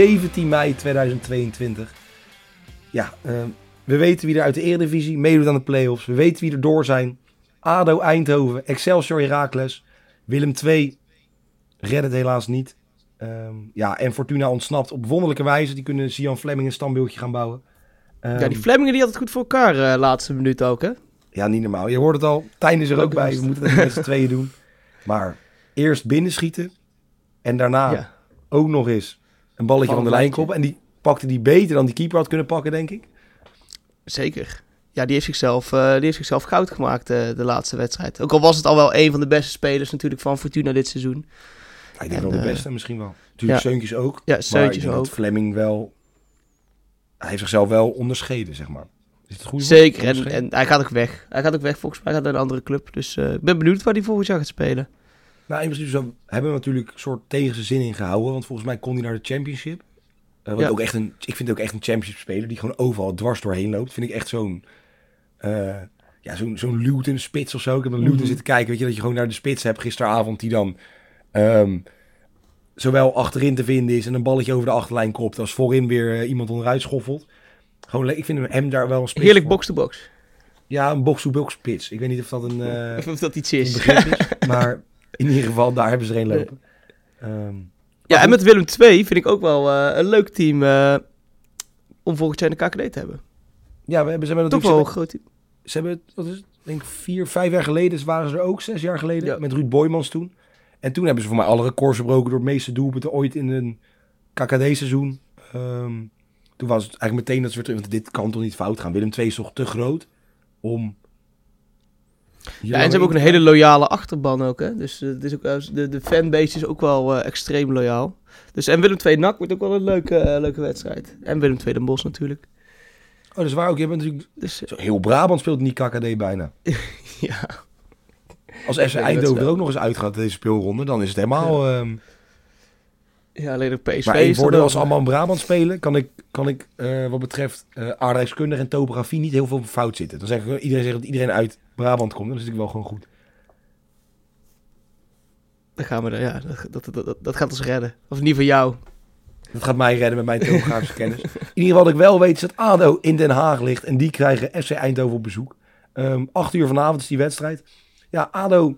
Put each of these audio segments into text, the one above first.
...17 mei 2022. Ja, eh, we weten wie er uit de Eredivisie meedoet aan de play-offs. We weten wie er door zijn. ADO Eindhoven, Excelsior Heracles, Willem II redt het helaas niet. Ehm, ja, en Fortuna ontsnapt op wonderlijke wijze. Die kunnen Sian Fleming een standbeeldje gaan bouwen. ja, Ehm, die Flemmingen die had het goed voor elkaar eh laatste minuut ook, hè? Ja, niet normaal. Je hoort het al. Tijn is er ook, Ook bij. We moeten dat met z'n tweeën doen. Maar eerst binnenschieten. En daarna Ja. ook nog eens een balletje Van de lijn koppen. En die pakte die beter dan die keeper had kunnen pakken, denk ik. Zeker. Ja, die heeft zichzelf, eh, die heeft zichzelf goud gemaakt eh, de laatste wedstrijd. Ook al was het al wel een van de beste spelers natuurlijk van Fortuna dit seizoen. Ja, ik denk En, wel de eh, beste misschien wel. Natuurlijk ja. Seuntjes ook. Ja, Seuntjes ook. Fleming wel... Hij heeft zichzelf wel onderscheiden, zeg maar. Is het goed? Zeker. En, en hij gaat ook weg. Hij gaat ook weg volgens mij. Hij gaat naar een andere club. Dus ik ben benieuwd waar hij volgend jaar gaat spelen. Nou, in principe zo, hebben we natuurlijk een soort tegen zijn zin in gehouden. Want volgens mij kon hij naar de championship. Eh, wat Ja. ook echt een, ik vind het ook echt een championship speler die gewoon overal dwars doorheen loopt. Vind ik echt zo'n... eh, ja, zo'n zo'n Luton spits of zo. Ik heb een Luton Mhm. zitten kijken. Weet je, dat je gewoon naar de spits hebt gisteravond. Die dan ehm, zowel achterin te vinden is en een balletje over de achterlijn kopt. Als voorin weer eh, iemand onderuit schoffelt. Gewoon, ik vind hem, daar wel een spits Heerlijk box-to-box. Ja, een box-to-box spits. Ik weet niet of dat een... Of dat iets is. maar in ieder geval, daar hebben ze er een lopen. Ehm, Ja, en met Willem II vind ik ook wel eh, een leuk team eh, om volgend jaar in de KKD te hebben. ja, we hebben, ze hebben Toch natuurlijk... wel Ze een groot team. ze hebben, wat is het? Ik denk vier, vijf jaar geleden waren ze er ook. Zes jaar geleden. Ja. Met Ruud Boymans toen. En toen hebben ze voor mij alle records gebroken door het meeste doelpunten ooit in een KKD-seizoen. Ehm, toen was het eigenlijk meteen dat ze weer terug... Want dit kan toch niet fout gaan. Willem II is toch te groot om... Ja, en ze hebben ook een hele loyale achterban ook, hè. Dus eh, het is ook, wel- de, de fanbase is ook wel eh, extreem loyaal. Dus en Willem II NAC wordt ook wel een leuke, eh, leuke wedstrijd. En Willem II Den Bosch natuurlijk. Oh, dat is waar ook. Je hebt natuurlijk... Dus eh, heel Brabant speelt niet KKD bijna. ja, Als FC Eindhoven er ook nog eens uitgaat deze speelronde, dan is het helemaal... ehm, ja, alleen ook PSV Maar voordeel als allemaal in Brabant spelen, kan ik, kan ik eh, wat betreft eh aardrijkskunde en topografie niet heel veel fout zitten. Dan zeg ik, iedereen zegt dat iedereen uit Brabant komt, dan is het wel gewoon goed. Dan gaan we er, ja, dat, dat, dat, dat, gaat ons redden. Of niet van jou. Dat gaat mij redden met mijn topografische kennis. In ieder geval wat ik wel weet is dat ADO in Den Haag ligt en die krijgen FC Eindhoven op bezoek. Ehm 8 uur vanavond is die wedstrijd. Ja, ADO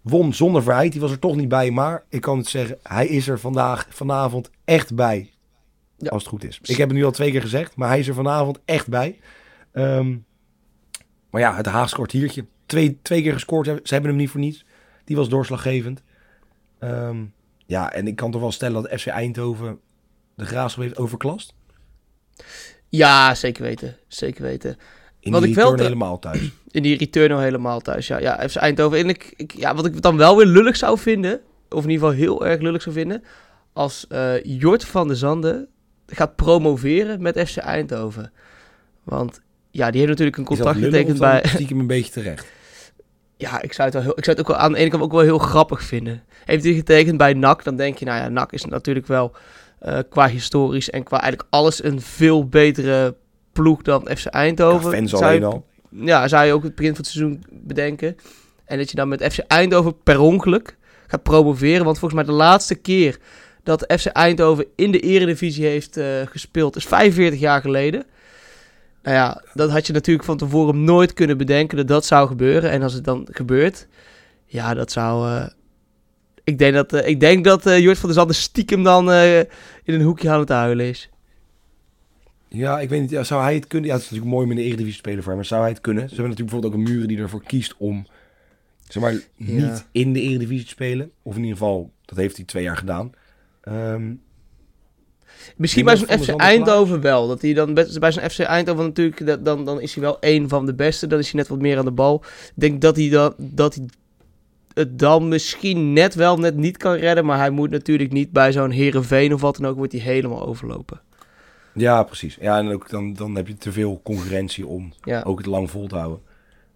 won zonder verheid, die was er toch niet bij, maar ik kan het zeggen, hij is er vandaag, vanavond echt bij. Ja. Als het goed is. Ik heb het nu al twee keer gezegd, maar hij is er vanavond echt bij. Ehm, maar ja, het Haagse kwartiertje. Twee, twee keer gescoord, ze hebben hem niet voor niets. Die was doorslaggevend. Ehm, ja, en ik kan toch wel stellen dat FC Eindhoven de graafschap heeft overklast. Ja, zeker weten. Zeker weten. In Wat die ik return helemaal thuis. In die return al helemaal thuis. Ja, ja FC Eindhoven. En ik, ik, ja, wat ik dan wel weer lullig zou vinden, of in ieder geval heel erg lullig zou vinden, als eh Jort van der Zanden gaat promoveren met FC Eindhoven. Want ja, die heeft natuurlijk een contract getekend bij... stiekem een beetje terecht. Ja, ik zou het, wel heel, ik zou het ook wel aan de ene kant ook wel heel grappig vinden. Heeft hij getekend bij NAC, dan denk je, nou ja, NAC is natuurlijk wel eh, qua historisch en qua eigenlijk alles een veel betere ploeg dan FC Eindhoven. Ja, fans Zou je- al. Ja, zou je ook het begin van het seizoen bedenken. En dat je dan met FC Eindhoven per ongeluk gaat promoveren. Want volgens mij de laatste keer dat FC Eindhoven in de eredivisie heeft eh, gespeeld is 45 jaar geleden. Nou ja, dat had je natuurlijk van tevoren nooit kunnen bedenken dat dat zou gebeuren. En als het dan gebeurt, ja, dat zou... eh, ik denk dat, eh, ik denk dat Jort van der Zanden stiekem dan in een hoekje aan het huilen is. Ja, ik weet niet. Ja, zou hij het kunnen? Ja, het is natuurlijk mooi om in de Eredivisie spelen voor hem. Maar zou hij het kunnen? Ze hebben natuurlijk bijvoorbeeld ook een muren die ervoor kiest om zeg maar, Ja. niet in de Eredivisie te spelen. Of in ieder geval, dat heeft hij twee jaar gedaan. Ehm, Misschien bij zo'n FC Eindhoven wel. Dat hij dan bij zo'n FC Eindhoven natuurlijk, dan, dan is hij wel één van de beste. Dan is hij net wat meer aan de bal. Ik denk dat hij, dan, dat hij het dan misschien net wel, net niet kan redden. Maar hij moet natuurlijk niet bij zo'n Herenveen of wat dan ook, wordt hij helemaal overlopen. Ja, precies. Ja, en ook dan, dan heb je te veel concurrentie om Ja, ook het lang vol te houden.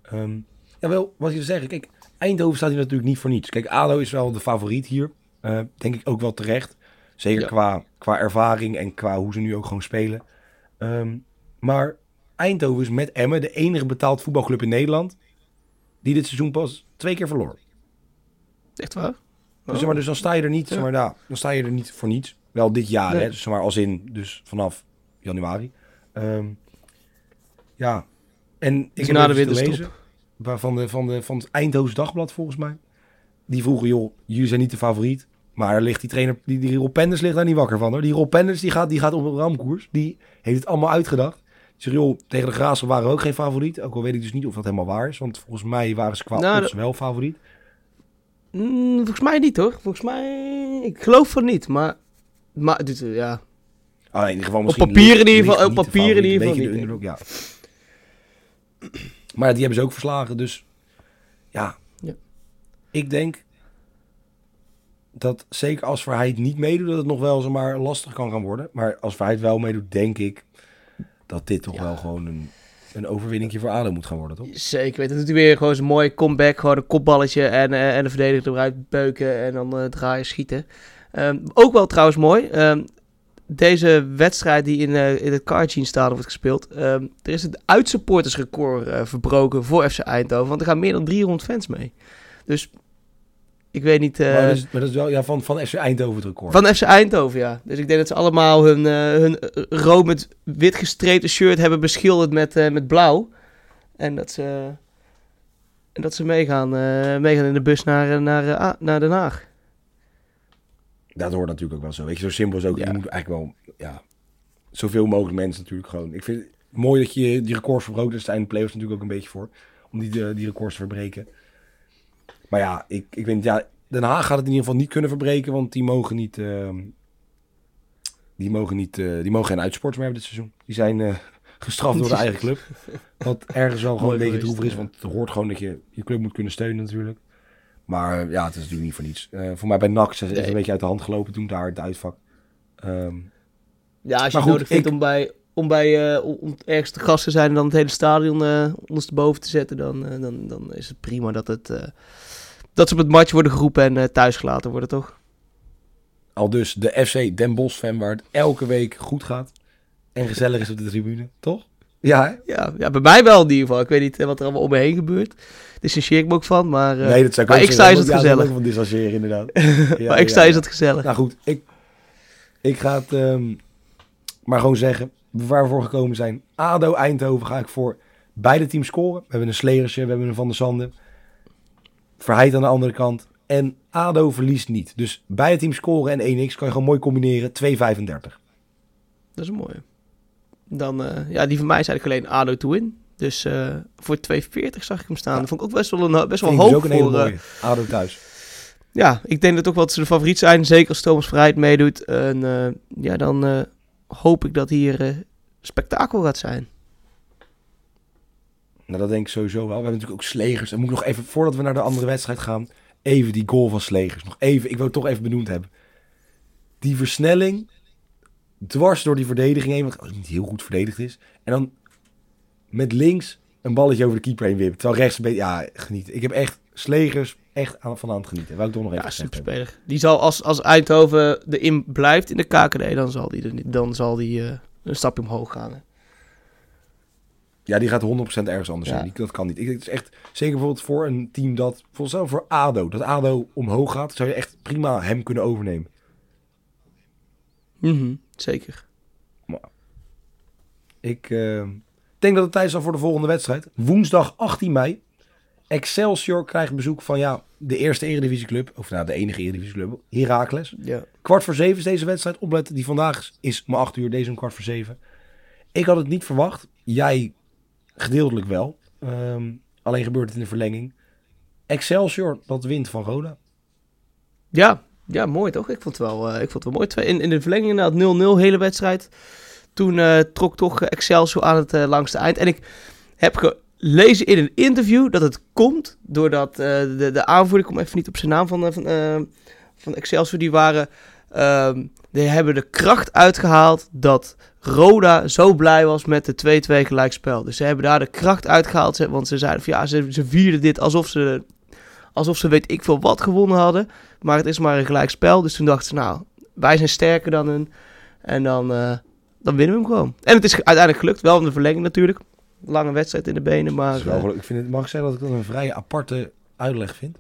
Ehm ja, wel, wat je wil zeggen. Kijk, Eindhoven staat hier natuurlijk niet voor niets. Kijk, ADO is wel de favoriet hier. Eh, denk ik ook wel terecht. Zeker Ja. qua, qua ervaring en qua hoe ze nu ook gewoon spelen. Ehm, maar Eindhoven is met Emmen de enige betaald voetbalclub in Nederland... die dit seizoen pas twee keer verloor. echt waar? Dus, zeg maar, dus dan sta je er niet, Ja. zeg maar, nou, dan sta je er niet voor niets. Wel dit jaar, Nee. hè, dus, maar, als in, dus vanaf januari. Ehm, ja, en ik Dus heb na de winterstop. van, de, van, de, van het Eindhoven Dagblad volgens mij. Die vroegen, joh, jullie zijn niet de favoriet. Maar daar ligt die trainer, die, die Rob Penders ligt daar niet wakker van hoor. Die Rob Penders die gaat, die gaat op een ramkoers. Die heeft het allemaal uitgedacht. Zegt, joh, tegen de Graafschap waren we ook geen favoriet. Ook al weet ik dus niet of dat helemaal waar is. Want volgens mij waren ze qua Nou, wel favoriet. Mm, volgens mij niet hoor. Volgens mij, ik geloof van niet. Maar, maar dit, eh, ja. Ah, in ieder geval Op misschien papier in ieder geval- op papier in ieder geval niet, ja. Maar die hebben ze ook verslagen, dus ja. Ja. Ik denk dat zeker als Verheid niet meedoet, dat het nog wel zomaar lastig kan gaan worden. Maar als Verheid wel meedoet, denk ik dat dit toch Ja. wel gewoon een, een overwinningje voor ADO moet gaan worden, toch? Zeker weten. Dan doet hij weer gewoon zo'n mooi comeback. Gewoon een kopballetje en, eh, en de verdediger eruit beuken en dan eh, draaien, schieten. Ehm, ook wel trouwens mooi. ehm, deze wedstrijd die in, eh, in het Cargene Stadion wordt gespeeld. ehm, er is het uitsupportersrecord eh verbroken voor FC Eindhoven. Want er gaan meer dan 300 fans mee. Dus ik weet niet... eh, maar, dat is, maar dat is wel ja, van, van FC Eindhoven het record. van FC Eindhoven, ja. Dus ik denk dat ze allemaal hun, hun rood met wit gestreepte shirt hebben beschilderd met, met blauw. En dat ze, en dat ze meegaan, meegaan in de bus naar, naar, naar Den Haag. Dat hoort natuurlijk ook wel zo. Weet je, zo simpel is ook. Ja. Je moet eigenlijk wel, ja, zoveel mogelijk mensen natuurlijk gewoon. Ik vind het mooi dat je die records verbroken. Daar zijn de players natuurlijk ook een beetje voor. Om die, eh, die records te verbreken. Maar ja, ik, ik weet niet, ja, Den Haag gaat het in ieder geval niet kunnen verbreken. Want die mogen niet, ehm, die mogen niet, eh, die mogen geen uitsporters meer hebben dit seizoen. Die zijn eh, gestraft door de eigen club. Wat ergens wel gewoon een beetje droevig is. Want het hoort gewoon dat je je club moet kunnen steunen natuurlijk. Maar ja, het is natuurlijk niet voor niets. Eh, voor mij bij NAC is het Nee. een beetje uit de hand gelopen toen daar het uitvak. Ehm, Ja, als je het goed, nodig vindt ik- om, bij, om, bij, eh, om- ergens te gast te zijn en dan het hele stadion eh ondersteboven te zetten, dan, dan, dan is het prima dat, het, dat ze op het match worden geroepen en eh, thuis gelaten worden, toch? al dus de FC Den Bosch fan waar het elke week goed gaat. En gezellig is op de tribune, toch? Ja? Ja, ja, bij mij wel in ieder geval. Ik weet niet eh, wat er allemaal om me heen gebeurt. Distancieer ik me ook van, maar, eh, nee, dat zou ik maar ook ik zeggen. sta is het Ja, gezellig. van inderdaad. Ja, maar ik ja, sta is het gezellig. Nou goed, ik, ik ga het ehm, maar gewoon zeggen. Waar we voor gekomen zijn. ADO Eindhoven ga ik voor beide teams scoren. We hebben een Sleersje, we hebben een Van der Sande. Verheid aan de andere kant. En ADO verliest niet. Dus beide teams scoren en 1x kan je gewoon mooi combineren. 2,35. Dat is een mooie. Dan, eh, ja, die van mij is eigenlijk alleen ADO to win. Dus eh, voor 2,40 zag ik hem staan. Ja. Dat vond ik ook best wel, een, best wel dus hoog ook een hele voor... eh, mooie. ADO thuis. ja, ik denk dat ook wel dat ze de favoriet zijn. Zeker als Thomas Verheid meedoet. En eh, ja, dan eh, hoop ik dat hier eh, spektakel gaat zijn. Nou, dat denk ik sowieso wel. We hebben natuurlijk ook Slegers. En moet ik nog even, voordat we naar de andere wedstrijd gaan, even die goal van Slegers. Nog even, ik wil het toch even benoemd hebben. Die versnelling, dwars door die verdediging heen, wat niet heel goed verdedigd is. En dan met links een balletje over de keeper heen wippen. Terwijl rechts een beetje, ja, genieten. Ik heb echt Slegers echt aan, van aan het genieten. Wou ik toch nog even Ja, superspeler. Die zal als, als Eindhoven erin blijft in de KKD, dan zal die, dan zal die eh, een stapje omhoog gaan. hè. Ja, die gaat 100% ergens anders Ja. zijn. Die, dat kan niet. Ik, het is echt, zeker bijvoorbeeld voor een team dat, bijvoorbeeld zelf voor ADO, dat ADO omhoog gaat, zou je echt prima hem kunnen overnemen. Mhm, zeker. Ik eh, denk dat het tijd is al voor de volgende wedstrijd. Woensdag 18 mei. Excelsior krijgt bezoek van ja, de eerste eredivisieclub. Of nou, de enige eredivisieclub. Heracles. Ja. Kwart voor zeven is deze wedstrijd. Opletten, die vandaag is, is om 8 uur. Deze om kwart voor zeven. Ik had het niet verwacht. Jij gedeeltelijk wel. Ehm, alleen gebeurt het in de verlenging. Excelsior, dat wint van Roda. Ja, ja, mooi toch? Ik vond het wel, eh, ik vond het wel mooi. In, in de verlenging inderdaad 0-0, hele wedstrijd. Toen eh, trok toch Excelsior aan het eh, langste eind. En ik heb gelezen in een interview dat het komt doordat de, de aanvoerder, ik kom even niet op zijn naam van, van, van Excelsior, die waren... ehm, die hebben de kracht uitgehaald dat Roda zo blij was met de 2-2 gelijkspel. Dus ze hebben daar de kracht uitgehaald. Want ze zeiden van ja, ze, ze vierden dit alsof ze, alsof ze weet ik veel wat gewonnen hadden. Maar het is maar een gelijkspel. Dus toen dachten ze nou, wij zijn sterker dan hun. En dan, eh, dan winnen we hem gewoon. En het is uiteindelijk gelukt. Wel in de verlenging natuurlijk. Lange wedstrijd in de benen. Maar wel eh, ik vind het, mag ik zeggen dat ik dat een vrij aparte uitleg vind?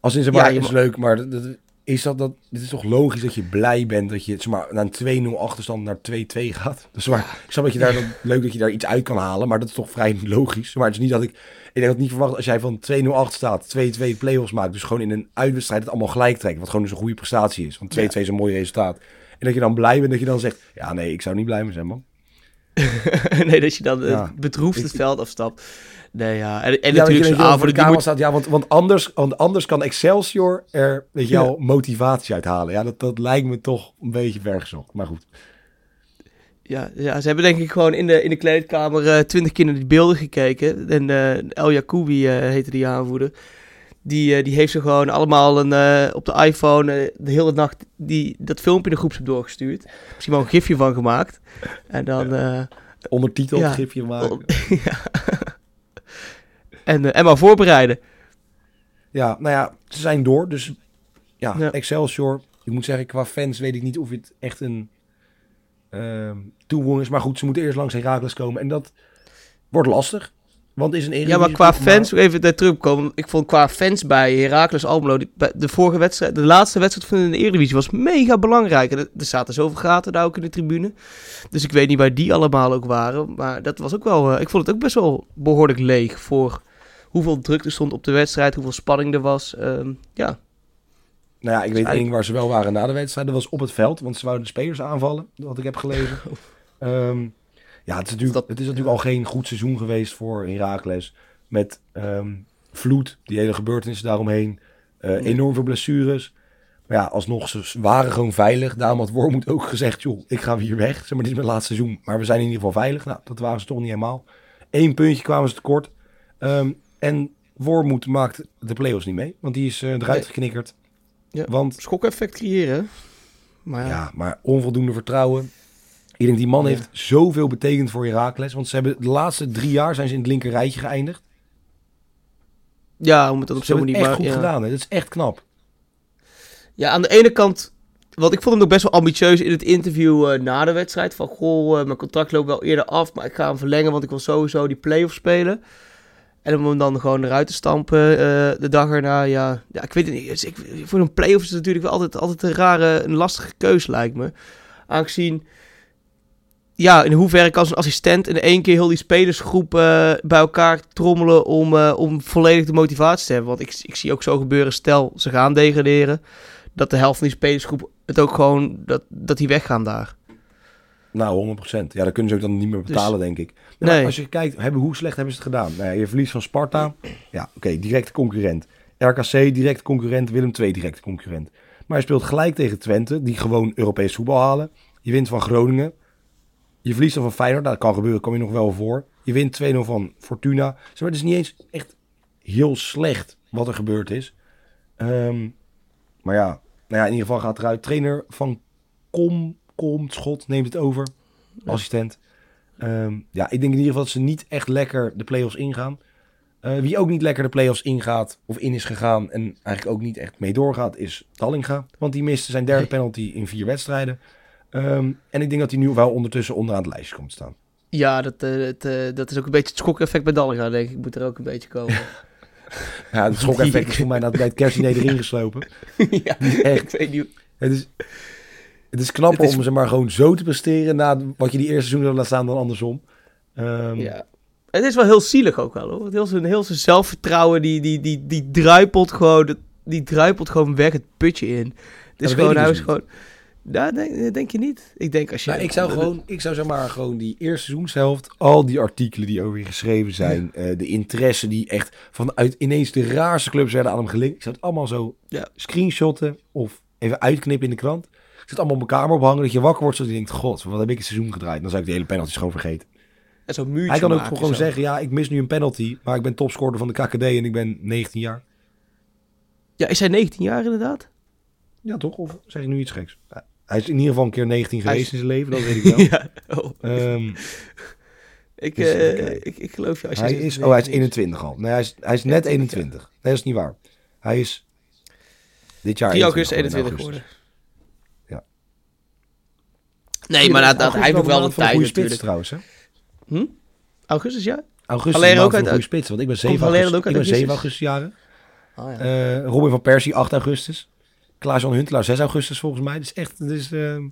Als in, zeg Ja, maar, is mag- leuk, maar dat, dat- is dat, dat, dit is toch logisch dat je blij bent dat je zeg maar, na een 2-0 achterstand naar 2-2 gaat? Dus maar, ik snap dat je daar dan, leuk dat je daar iets uit kan halen, maar dat is toch vrij logisch. Maar het is niet dat ik, ik denk dat niet verwacht als jij van 2-0 achter staat, 2-2 play-offs maakt, dus gewoon in een uitwedstrijd het allemaal gelijk trekt, wat gewoon dus een goede prestatie is. Want 2-2 is een mooi resultaat. En dat je dan blij bent dat je dan zegt, ja nee, ik zou niet blij mee zijn man. nee, dat je dan eh, Ja. bedroefd het veld afstapt. Nee, ja. En, en ja, natuurlijk zo'n aanvoerder die moet... staat. Ja, want, want, anders, want anders kan Excelsior er weet je Ja. motivatie uithalen. Ja, dat, dat lijkt me toch een beetje vergezocht. Maar goed. Ja, ja, ze hebben denk ik gewoon in de, in de kleedkamer eh, twintig keer naar die beelden gekeken. En eh, El Jacoubi heette die aanvoerder. Die, eh, die heeft ze gewoon allemaal een, eh, op de iPhone eh, de hele nacht die, dat filmpje in de groep doorgestuurd. Misschien wel een gifje van gemaakt. En dan... Ondertiteld, Ja. gifje maken. ja. en, en maar voorbereiden. Ja, nou ja, ze zijn door. Dus ja, Ja. Excelsior. Ik moet zeggen, qua fans weet ik niet of het echt een ehm toevoeging is. Maar goed, ze moeten eerst langs Herakles komen. En dat wordt lastig. Want is een Ja, maar qua fans, even daar terugkomen. Ik vond qua fans bij Heracles Almelo, die- de vorige wedstrijd, de laatste wedstrijd van de Eredivisie was mega belangrijk. En er zaten zoveel gaten daar ook in de tribune. Dus ik weet niet waar die allemaal ook waren. Maar dat was ook wel, eh, ik vond het ook best wel behoorlijk leeg voor hoeveel druk er stond op de wedstrijd, hoeveel spanning er was. Ehm, ja, Nou ja, ik weet eigenlijk- één ding waar ze wel waren na de wedstrijd. Dat was op het veld, want ze wouden de spelers aanvallen. Wat ik heb gelezen. Ehm, ja, het is, natuurlijk, Dat- het is natuurlijk al geen goed seizoen geweest voor Heracles. Met ehm, vloed, die hele gebeurtenissen daaromheen. Nee. Enorm veel blessures. Maar ja, alsnog, ze waren gewoon veilig. Daarom had Wormoed ook gezegd, joh, ik ga hier weg. Zeg maar, dit is mijn laatste seizoen. Maar we zijn in ieder geval veilig. Nou, dat waren ze toch niet helemaal. Eén puntje kwamen ze tekort. Ehm, en Wormoed maakt de play-offs niet mee. Want die is eh, eruit geknikkerd. Ja. Want schok-effect creëren. Maar ja, ja, maar onvoldoende vertrouwen. Ik denk die man Ja. heeft zoveel betekend voor Heracles. Want ze hebben de laatste drie jaar zijn ze in het linker rijtje geëindigd. ja om het dan op Ze zo'n hebben manier... het echt maar- goed ja. gedaan. Hè? Dat is echt knap. Ja, aan de ene kant, want ik vond hem ook best wel ambitieus in het interview eh, na de wedstrijd. Van, goh, eh, mijn contract loopt wel eerder af, maar ik ga hem verlengen, want ik wil sowieso die play-off spelen. En om hem dan gewoon eruit te stampen eh, de dag erna, ja, ja ik weet het niet. Dus ik, voor een play-off is het natuurlijk wel altijd, altijd een rare, een lastige keuze lijkt me. Aangezien, ja, in hoeverre kan zo'n assistent in één keer heel die spelersgroep eh, bij elkaar trommelen om, eh, om volledig de motivatie te hebben. Want ik, ik zie ook zo gebeuren, stel ze gaan degraderen dat de helft van die spelersgroep het ook gewoon, dat, dat die weggaan daar. Nou, 100%. Ja, dat kunnen ze ook dan niet meer betalen, denk ik. Nee. als je kijkt, hebben, hoe slecht hebben ze het gedaan? Nou ja, je verliest van Sparta. Ja, oké, directe concurrent. RKC, directe concurrent. Willem II, directe concurrent. Maar je speelt gelijk tegen Twente, die gewoon Europees voetbal halen. Je wint van Groningen. Je verliest dan van Feyenoord. Nou, dat kan gebeuren, kom je nog wel voor. Je wint 2-0 van Fortuna. Maar, het is niet eens echt heel slecht wat er gebeurd is. Ehm, maar ja, nou ja, in ieder geval gaat eruit. Trainer van Kom, Kom, Schot neemt het over. Ja. Assistent. Ehm, ja, ik denk in ieder geval dat ze niet echt lekker de play-offs ingaan. Eh, wie ook niet lekker de play-offs ingaat of in is gegaan en eigenlijk ook niet echt mee doorgaat, is Tallinga. Want die miste zijn derde penalty in vier wedstrijden. Ehm, en ik denk dat hij nu wel ondertussen onderaan het lijstje komt staan. Ja, dat, eh, het, eh, dat is ook een beetje het schok-effect bij Dallinga, denk ik. Moet er ook een beetje komen. Ja, het schok-effect is voor mij dat bij het kerstdiner erin geslopen. ja, Echt. ik weet niet. Het is, het is knapper Het is- om ze maar gewoon zo te presteren na wat je die eerste seizoen laten staan dan andersom. Ehm, Ja. Het is wel heel zielig ook wel, hoor. Heel zijn, heel zijn zelfvertrouwen, die, die, die, die druipelt gewoon, die druipelt gewoon weg het putje in. Het is gewoon, hij dus is gewoon... Ja, denk, denk je niet? Ik denk als je... Nou, ik zou gewoon, ik zou zeg maar gewoon die eerste seizoenshelft, al die artikelen die over je geschreven zijn, eh, de interesse die echt vanuit ineens de raarste clubs werden aan hem gelinkt. Ik zou het allemaal zo Ja. screenshotten of even uitknippen in de krant. Ik het allemaal op mijn kamer ophangen, dat je wakker wordt, zodat je denkt, god, wat heb ik het seizoen gedraaid? Dan zou ik de hele penalties gewoon vergeten. En zo'n muurtje Hij kan ook maken, gewoon zo. zeggen, ja, ik mis nu een penalty, maar ik ben topscorer van de KKD en ik ben 19 jaar. Ja, is hij 19 jaar inderdaad? Ja, toch? Of zeg ik nu iets geks? Hij is in ieder geval een keer 19 Hij geweest is- in zijn leven, dat weet ik wel. ja. Oh. Ehm, Ik, Dus eh, ik, ik geloof je. Als je hij is, oh, hij is 19 21 al. Nee, hij is, hij is net 21, 21. Nee, dat is niet waar. Hij is dit jaar 3 augustus 21 21 geworden. Ja. Nee, maar dat, hij heeft ook wel een de tijd natuurlijk. trouwens. Hè? Hm? Augustus, ja? Augustus Valero is een ook uit- een goede spits. Want ik ben 7 Valero augustus, ook ik uit ben 7 augustus? augustus jaren. Oh, ja. Eh, Robin van Persie 8 augustus. Klaas-Jan Huntelaar 6 augustus volgens mij. Dus echt, het is... ehm,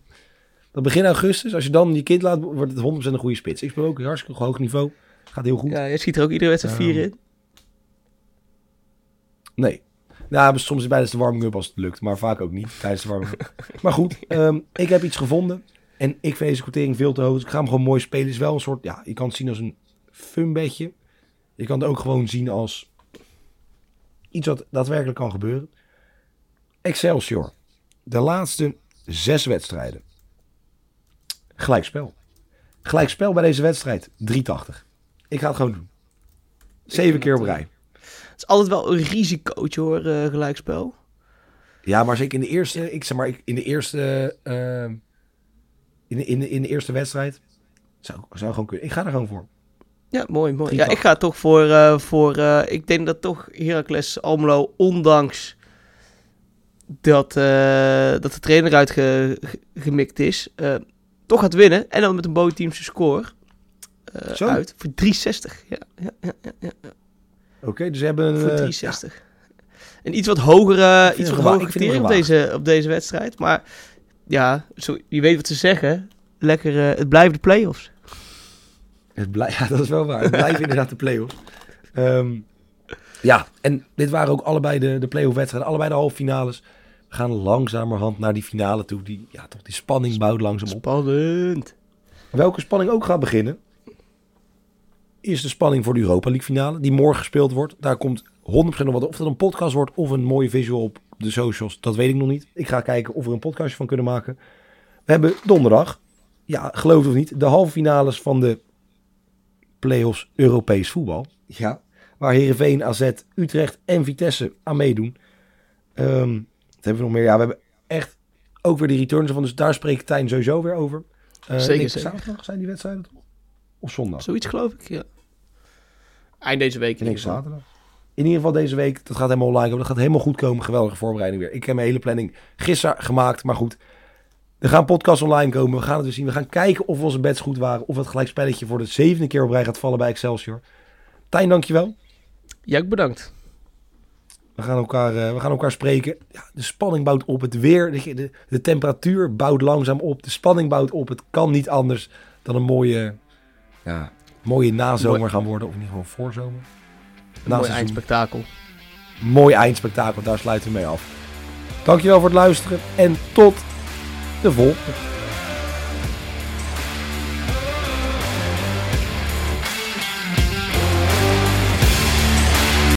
dat begin augustus, als je dan je kind laat, wordt het 100% een goede spits. Ik speel ook hartstikke hoog niveau. Gaat heel goed. ja, je schiet er ook iedere wedstrijd 4 Ehm, in. Nee. Nou, soms is tijdens de warming-up als het lukt, maar vaak ook niet tijdens de warming-up. maar goed, ehm, ik heb iets gevonden en ik vind deze quotering veel te hoog. Dus ik ga hem gewoon mooi spelen. Het is wel een soort, ja, je kan het zien als een funbedje. Je kan het ook gewoon zien als iets wat daadwerkelijk kan gebeuren. Excelsior. De laatste zes wedstrijden. Gelijkspel. Gelijkspel bij deze wedstrijd. 380. Ik ga het gewoon doen. Zeven keer op rij. Het is altijd wel een risicootje hoor, eh, gelijkspel. Ja, maar zeker in de eerste, ik zeg maar, in de eerste, eh, in, de, in, de, in de eerste wedstrijd zou, zou gewoon kunnen. Ik ga er gewoon voor. Ja, mooi, mooi. Ja, 380. ik ga toch voor, eh, voor eh, ik denk dat toch Heracles Almelo, ondanks dat, eh, dat de trainer eruit ge- ge- gemikt is, eh, toch gaat winnen. En dan met een boventeamse score Zo. uit voor 360. Ja, ja, ja, ja, ja. Oké, dus ze hebben een... voor eh, 360. Een iets wat hogere, iets wat hogere quotering op deze, op deze wedstrijd. Maar ja, zo, je weet wat ze zeggen. Lekker, het blijven de play-offs. Het blij- ja, dat is wel waar. Het blijven inderdaad de play-offs. Ehm, ja, en dit waren ook allebei de, de play-off wedstrijden. Allebei de halve finales. We gaan langzamerhand naar die finale toe. Die, ja, toch die spanning bouwt langzaam op. Spannend. Welke spanning ook gaat beginnen, is de spanning voor de Europa League finale, die morgen gespeeld wordt. Daar komt 100% op wat. Of dat een podcast wordt of een mooie visual op de socials, dat weet ik nog niet. Ik ga kijken of we een podcastje van kunnen maken. We hebben donderdag, ja, geloof het of niet, de halve finales van de play-offs Europees voetbal. Ja. Waar Heerenveen, AZ, Utrecht en Vitesse aan meedoen. Ehm wat hebben we nog meer? Ja, we hebben echt ook weer die returns van. Dus daar spreekt Tijn sowieso weer over. Eh, Zeker. Zaterdag zijn die wedstrijden toch? Of zondag? Zoiets geloof ik, ja. Eind deze week Ik in ieder geval. zaterdag. In ieder geval deze week, dat gaat helemaal online komen. Dat gaat helemaal goed komen. Geweldige voorbereiding weer. Ik heb mijn hele planning gisteren gemaakt, maar goed. Er gaan podcasts online komen. We gaan het weer zien. We gaan kijken of onze bets goed waren. Of het gelijkspelletje voor de zevende keer op rij gaat vallen bij Excelsior. Tijn, dankjewel. Ja, ook bedankt. We gaan elkaar, eh, we gaan elkaar spreken. Ja, de spanning bouwt op. Het weer, de, de, de temperatuur bouwt langzaam op. De spanning bouwt op. Het kan niet anders dan een mooie, ja, mooie nazomer Mooi. gaan worden. Of in ieder geval voorzomer. Een mooi Naseizoen. eindspektakel. Mooi eindspektakel. Daar sluiten we mee af. Dankjewel voor het luisteren. En tot de volgende.